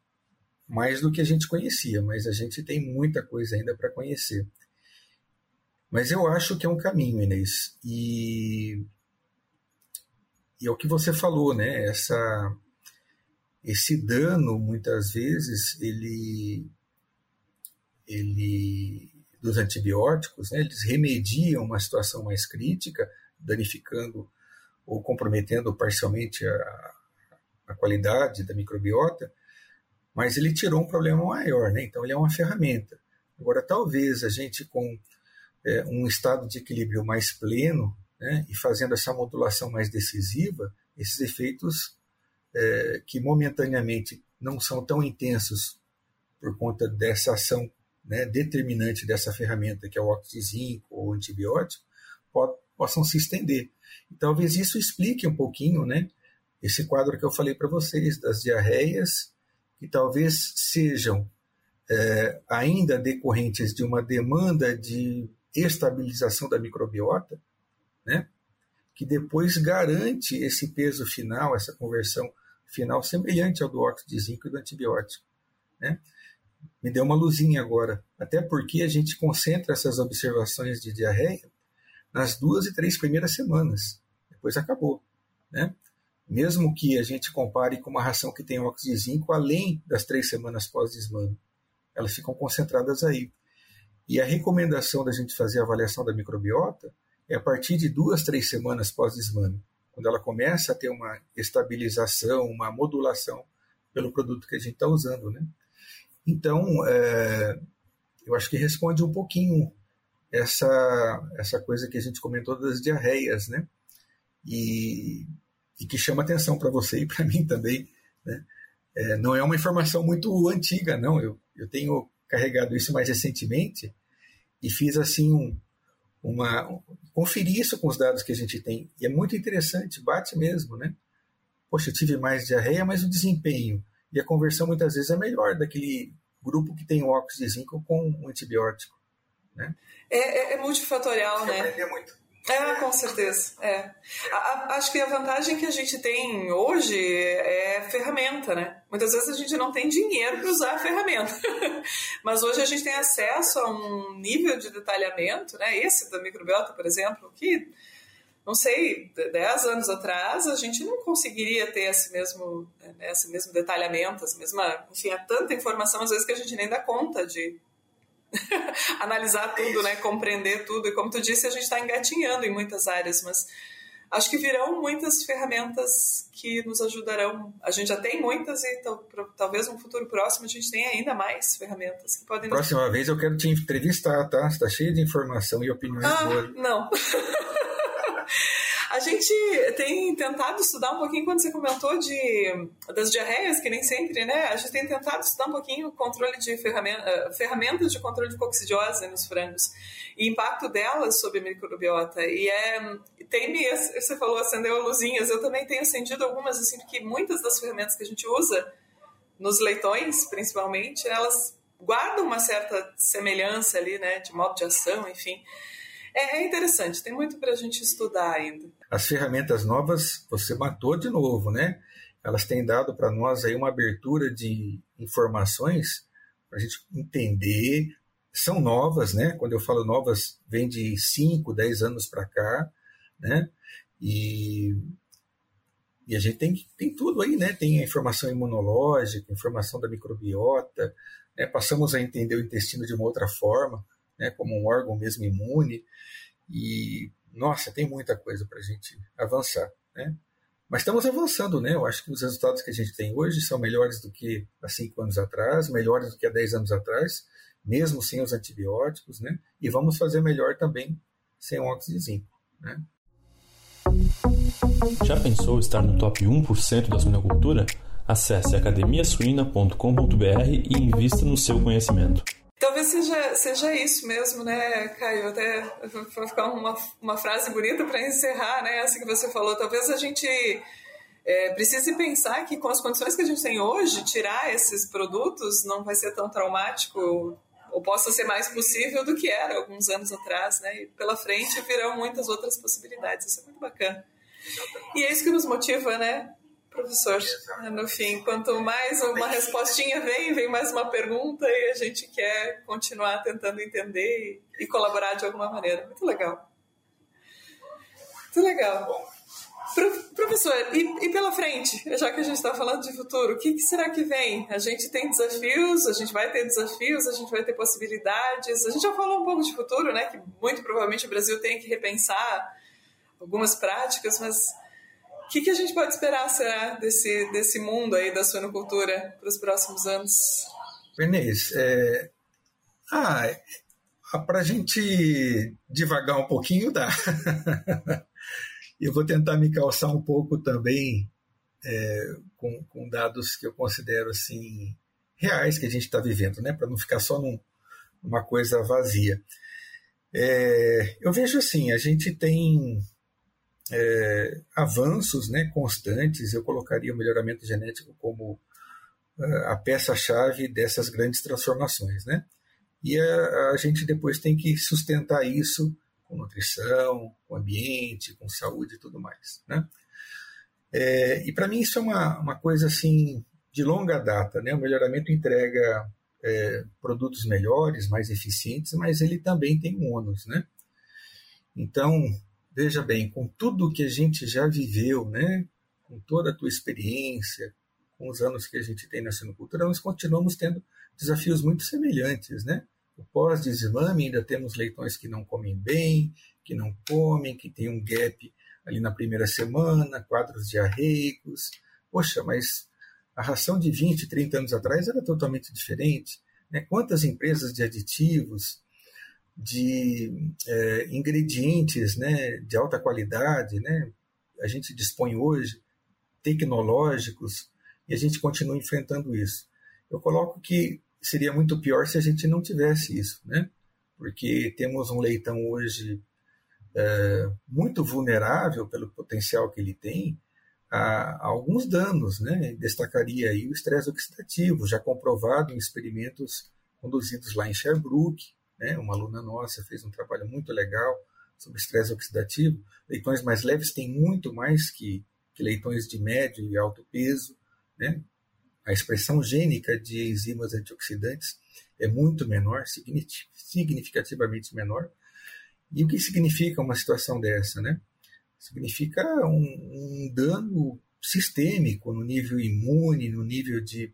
mais do que a gente conhecia, mas a gente tem muita coisa ainda para conhecer. Mas eu acho que é um caminho, Inês. E, e é o que você falou, né? Essa, esse dano, muitas vezes, ele, ele dos antibióticos, né? eles remediam uma situação mais crítica, danificando ou comprometendo parcialmente a, a qualidade da microbiota, mas ele tirou um problema maior, né? então ele é uma ferramenta. Agora, talvez a gente com é, um estado de equilíbrio mais pleno, né, e fazendo essa modulação mais decisiva, esses efeitos é, que momentaneamente não são tão intensos por conta dessa ação né, determinante dessa ferramenta, que é o óxido de zinco ou antibiótico, possam se estender. E talvez isso explique um pouquinho né, esse quadro que eu falei para vocês, das diarreias, que talvez sejam é, ainda decorrentes de uma demanda de estabilização da microbiota, né, que depois garante esse peso final, essa conversão final semelhante ao do óxido de zinco e do antibiótico. Né? Me deu uma luzinha agora, até porque a gente concentra essas observações de diarreia nas duas e três primeiras semanas, depois acabou. Né? Mesmo que a gente compare com uma ração que tem óxido de zinco além das três semanas pós-desmame, elas ficam concentradas aí. E a recomendação da gente fazer a avaliação da microbiota é a partir de duas, três semanas pós-desmame quando ela começa a ter uma estabilização, uma modulação pelo produto que a gente está usando, né? Então, é, eu acho que responde um pouquinho essa, essa coisa que a gente comentou das diarreias, né? E, e que chama atenção para você e para mim também, né? É, não é uma informação muito antiga, não. Eu, eu tenho carregado isso mais recentemente e fiz assim um, uma conferir isso com os dados que a gente tem. E é muito interessante, bate mesmo, né? Poxa, eu tive mais diarreia, mas o desempenho e a conversão muitas vezes é melhor daquele grupo que tem o óxido de zinco com um antibiótico. Né? É, é, é multifatorial, né? Aprender muito. É, com certeza. É. A, a, acho que a vantagem que a gente tem hoje é ferramenta, né? Muitas vezes a gente não tem dinheiro para usar a ferramenta, mas hoje a gente tem acesso a um nível de detalhamento, né? Esse da microbiota, por exemplo, que não sei, 10 anos atrás a gente não conseguiria ter esse mesmo, né, esse mesmo detalhamento, essa mesma, enfim, há tanta informação às vezes que a gente nem dá conta de analisar tudo, né? Compreender tudo. E como tu disse, a gente está engatinhando em muitas áreas, mas acho que virão muitas ferramentas que nos ajudarão. A gente já tem muitas e talvez no futuro próximo a gente tenha ainda mais ferramentas que podem. Próxima vez eu quero te entrevistar, tá? Está cheio de informação e opiniões ah, boas. Não. A gente tem tentado estudar um pouquinho quando você comentou de, das diarreias, que nem sempre, né? A gente tem tentado estudar um pouquinho o controle de ferramenta, eh, ferramentas de controle de coccidiose nos frangos e impacto delas sobre a microbiota. E é, tem, você falou, acendeu luzinhas, eu também tenho acendido algumas, assim, porque muitas das ferramentas que a gente usa nos leitões, principalmente, elas guardam uma certa semelhança ali, né, de modo de ação, enfim. É, é interessante, tem muito para a gente estudar ainda. As ferramentas novas você matou de novo, né? Elas têm dado para nós aí uma abertura de informações para a gente entender. São novas, né? Quando eu falo novas, vem de 5, 10 anos para cá, né? E, e a gente tem, tem tudo aí, né? Tem a informação imunológica, informação da microbiota, né? passamos a entender o intestino de uma outra forma né, como um órgão mesmo imune. E, nossa, tem muita coisa para a gente avançar. Né? Mas estamos avançando, né? Eu acho que os resultados que a gente tem hoje são melhores do que há cinco anos atrás, melhores do que há dez anos atrás, mesmo sem os antibióticos, né? E vamos fazer melhor também sem o óxido de zinco, né? Já pensou estar no top 1% da suinocultura? Acesse academiasuina.com.br e invista no seu conhecimento. Talvez seja, seja isso mesmo, né, Caio? Até vou ficar uma, uma frase bonita para encerrar, né? Essa que você falou. Talvez a gente é, precise pensar que com as condições que a gente tem hoje, tirar esses produtos não vai ser tão traumático ou possa ser mais possível do que era alguns anos atrás, né? E pela frente virão muitas outras possibilidades. Isso é muito bacana. E é isso que nos motiva, né? Professor. No fim, quanto mais uma respostinha vem, vem mais uma pergunta e a gente quer continuar tentando entender e, colaborar de alguma maneira. Muito legal. Muito legal. Pro, professor, e, e, pela frente, já que a gente está falando de futuro, o que, que, será que vem? A gente tem desafios, a gente vai ter desafios, a gente vai ter possibilidades. A gente já falou um pouco de futuro, né? Que muito provavelmente o Brasil tem que repensar algumas práticas, mas o que, que, a gente pode esperar, será, desse, desse mundo aí da suinocultura para os próximos anos? Inês, é... ah, para a gente devagar um pouquinho dá. eu vou tentar me calçar um pouco também é, com, com, dados que eu considero assim reais que a gente está vivendo, né? Para não ficar só num, numa coisa vazia. É, eu vejo assim, a gente tem é, avanços né, constantes, eu colocaria o melhoramento genético como uh, a peça-chave dessas grandes transformações. Né? E a, a, gente depois tem que sustentar isso com nutrição, com ambiente, com saúde e tudo mais. Né? É, e para mim isso é uma, uma coisa assim de longa data. Né? O melhoramento entrega é, produtos melhores, mais eficientes, mas ele também tem um ônus, né? Então, veja bem, com tudo que a gente já viveu, né? Com toda a tua experiência, com os anos que a gente tem na sinocultura, nós continuamos tendo desafios muito semelhantes, né? O pós-desmame ainda temos leitões que não comem bem, que não comem, que tem um gap ali na primeira semana, quadros diarreicos. Poxa, mas a ração de 20, 30 anos atrás era totalmente diferente. Né? Quantas empresas de aditivos, de é, ingredientes né, de alta qualidade né, a gente dispõe hoje, tecnológicos, e a gente continua enfrentando isso. Eu coloco que seria muito pior se a gente não tivesse isso, né? porque temos um leitão hoje é, muito vulnerável pelo potencial que ele tem, a, alguns danos. Né? Destacaria aí o estresse oxidativo, já comprovado em experimentos conduzidos lá em Sherbrooke. Né? Uma aluna nossa fez um trabalho muito legal sobre estresse oxidativo. Leitões mais leves têm muito mais que, que leitões de médio e alto peso. Né? A expressão gênica de enzimas antioxidantes é muito menor, significativamente menor. E o que significa uma situação dessa? Né? significa um, um dano sistêmico no nível imune, no nível de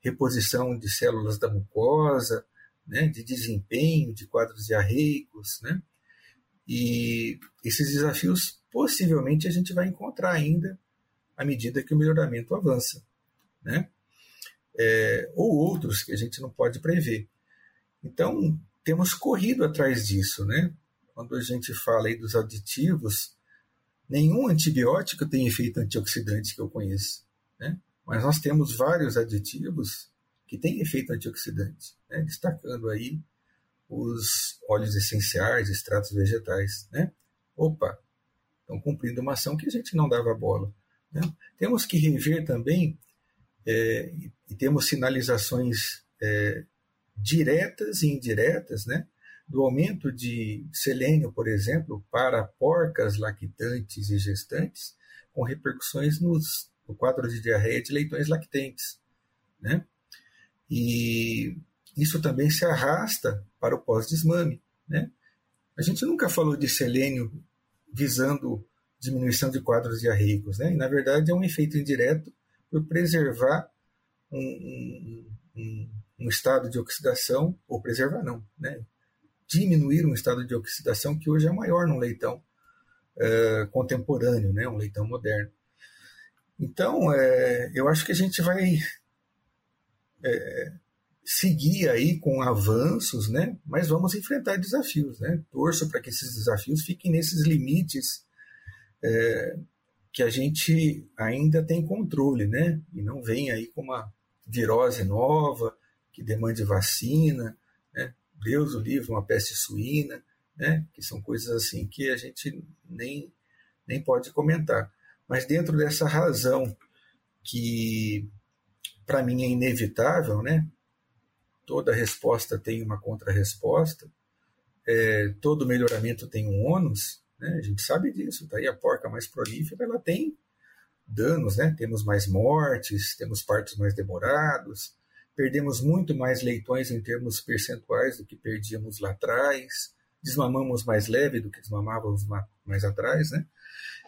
reposição de células da mucosa, né, de desempenho, de quadros diarreicos, né? E esses desafios possivelmente a gente vai encontrar ainda à medida que o melhoramento avança, né? É, ou outros que a gente não pode prever. Então temos corrido atrás disso, né? Quando a gente fala aí dos aditivos, Nenhum antibiótico tem efeito antioxidante que eu conheço, né? mas nós temos vários aditivos que têm efeito antioxidante, né? destacando aí os óleos essenciais, extratos vegetais. Né? Opa, estão cumprindo uma ação que a gente não dava bola. Né? Temos que rever também, é, e temos sinalizações é, diretas e indiretas, né? do aumento de selênio, por exemplo, para porcas lactantes e gestantes, com repercussões nos, no quadro de diarreia de leitões lactentes. Né? E isso também se arrasta para o pós-desmame. Né? A gente nunca falou de selênio visando diminuição de quadros diarreicos, né? e na verdade é um efeito indireto por preservar um, um, um estado de oxidação, ou preservar não, né? diminuir um estado de oxidação que hoje é maior num leitão é, contemporâneo, né, um leitão moderno. Então, é, eu acho que a gente vai é, seguir aí com avanços, né, mas vamos enfrentar desafios. Né? Torço para que esses desafios fiquem nesses limites é, que a gente ainda tem controle, né? e não venha aí com uma virose nova que demande vacina, Deus o livre, uma peste suína, né? que são coisas assim que a gente nem, nem pode comentar. Mas dentro dessa razão que para mim é inevitável, né? toda resposta tem uma contrarresposta, é, todo melhoramento tem um ônus, né? a gente sabe disso, tá aí a porca mais prolífera, ela tem danos, né? temos mais mortes, temos partos mais demorados, perdemos muito mais leitões em termos percentuais do que perdíamos lá atrás, desmamamos mais leve do que desmamávamos mais atrás, né?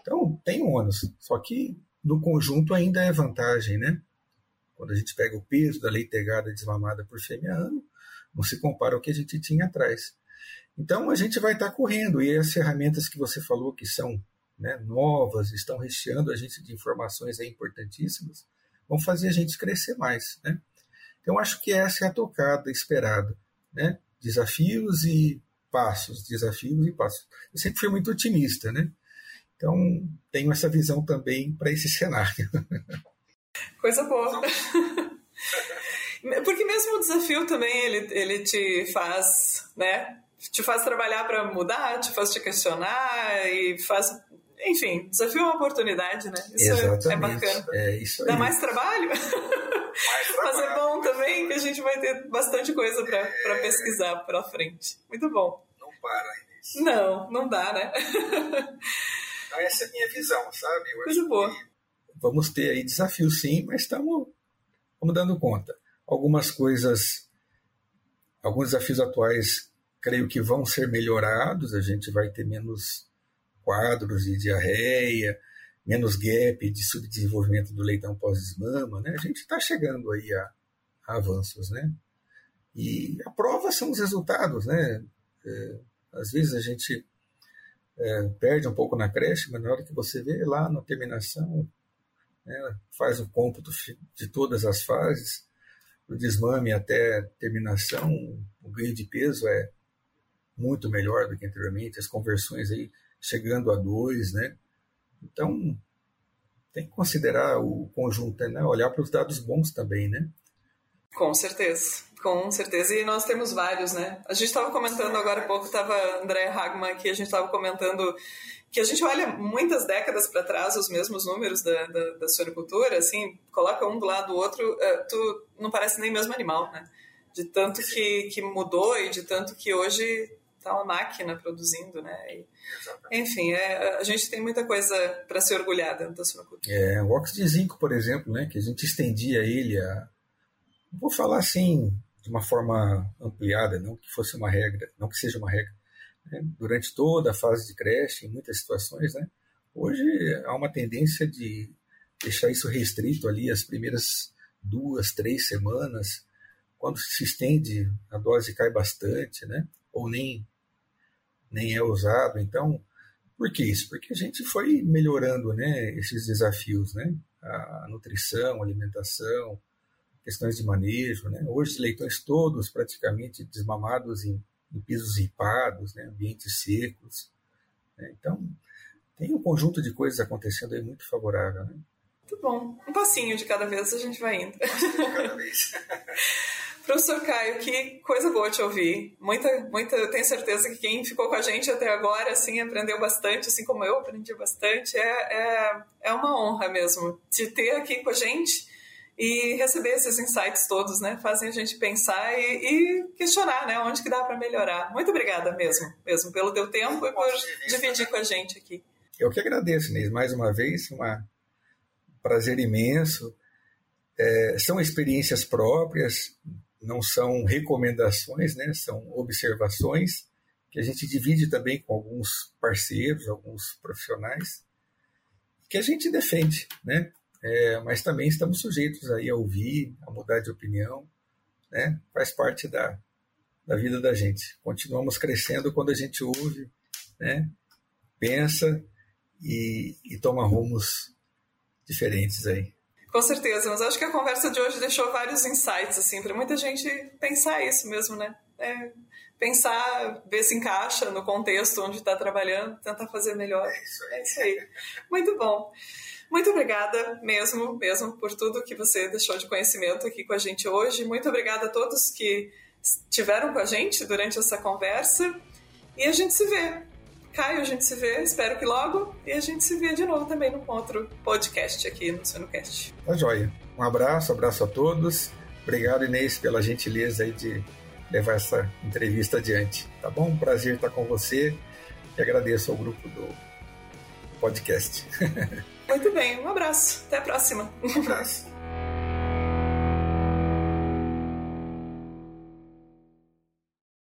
Então, tem ônus, só que no conjunto ainda é vantagem, né? Quando a gente pega o peso da leitegada desmamada por fêmea ano, não se compara ao que a gente tinha atrás. Então, a gente vai estar correndo, e as ferramentas que você falou que são né, novas, estão recheando a gente de informações importantíssimas, vão fazer a gente crescer mais, né? Então, acho que essa é a tocada esperada. Né? Desafios e passos, desafios e passos. Eu sempre fui muito otimista, né? Então, tenho essa visão também para esse cenário. Coisa boa. Porque mesmo o desafio também, ele, ele te faz, né? Te faz trabalhar para mudar, te faz te questionar e faz enfim, desafio é uma oportunidade, né? Isso é Exatamente. é bacana. É isso aí. Dá mais trabalho? Mais trabalho. Mas é bom também que a gente vai ter bastante coisa para é... pesquisar para frente. Muito bom. Não para, Inês. Não, não dá, né? então, essa é a minha visão, sabe? Eu Coisa boa. Vamos ter aí desafios sim, mas estamos, estamos dando conta. Algumas coisas, alguns desafios atuais, creio que vão ser melhorados, a gente vai ter menos quadros de diarreia, menos gap de subdesenvolvimento do leitão pós-desmama, né? A gente está chegando aí a, a, avanços, né? E a prova são os resultados, né? É, às vezes a gente é, perde um pouco na creche, mas na hora que você vê lá na terminação, né, faz o cômputo de todas as fases, do desmame até terminação, o ganho de peso é muito melhor do que anteriormente, as conversões aí chegando a dois, né? Então, tem que considerar o conjunto, né? Olhar para os dados bons também, né? Com certeza, com certeza. E nós temos vários, né? A gente estava comentando agora há pouco, estava André Hagman aqui, a gente estava comentando que a gente olha muitas décadas para trás os mesmos números da, da, da suinocultura, assim, coloca um do lado do outro, uh, tu não parece nem mesmo animal, né? De tanto que, que mudou e de tanto que hoje tá uma máquina produzindo, né? E, enfim, é, a gente tem muita coisa para se orgulhar dentro da suinocultura. É, o óxido de zinco, por exemplo, né, que a gente estendia ele a, vou falar assim de uma forma ampliada, não que fosse uma regra, não que seja uma regra, né? durante toda a fase de creche, em muitas situações, né? Hoje há uma tendência de deixar isso restrito ali as primeiras duas, três semanas, quando se estende a dose cai bastante, né? Ou nem nem é usado. Então, por que isso? Porque a gente foi melhorando né, esses desafios, né? A nutrição, a alimentação, questões de manejo. Né? Hoje, os leitões todos praticamente desmamados em, em pisos ripados, né? ambientes secos. Né? Então, tem um conjunto de coisas acontecendo aí muito favorável. Né? Muito bom. Um passinho de cada vez a gente vai indo. Cada vez. Professor Caio, que coisa boa te ouvir. Muita, muita, eu tenho certeza que quem ficou com a gente até agora, assim, aprendeu bastante, assim como eu aprendi bastante. É, é, é uma honra mesmo te ter aqui com a gente e receber esses insights todos, né? Fazem a gente pensar e, e questionar, né? Onde que dá para melhorar. Muito obrigada mesmo, mesmo pelo teu tempo e por dividir com a gente aqui. Eu que agradeço, Inês, mais uma vez, um prazer imenso. É, são experiências próprias, não são recomendações, né? são observações que a gente divide também com alguns parceiros, alguns profissionais, que a gente defende, né? É, mas também estamos sujeitos aí a ouvir, a mudar de opinião, né? Faz parte da, da vida da gente. Continuamos crescendo quando a gente ouve, né? Pensa e, e toma rumos diferentes aí. Com certeza, mas acho que a conversa de hoje deixou vários insights, assim, para muita gente pensar isso mesmo, né? É, pensar, ver se encaixa no contexto onde está trabalhando, tentar fazer melhor. É isso, é isso aí. Muito bom. Muito obrigada mesmo, mesmo por tudo que você deixou de conhecimento aqui com a gente hoje. Muito obrigada a todos que estiveram com a gente durante essa conversa. E a gente se vê Caio, a gente se vê, espero que logo. E a gente se vê de novo também no outro podcast aqui no Sonocast. Tá joia. Um abraço, abraço a todos. Obrigado, Inês, pela gentileza aí de levar essa entrevista adiante. Tá bom? Um prazer estar com você e agradeço ao grupo do podcast. Muito bem, um abraço. Até a próxima. Um abraço.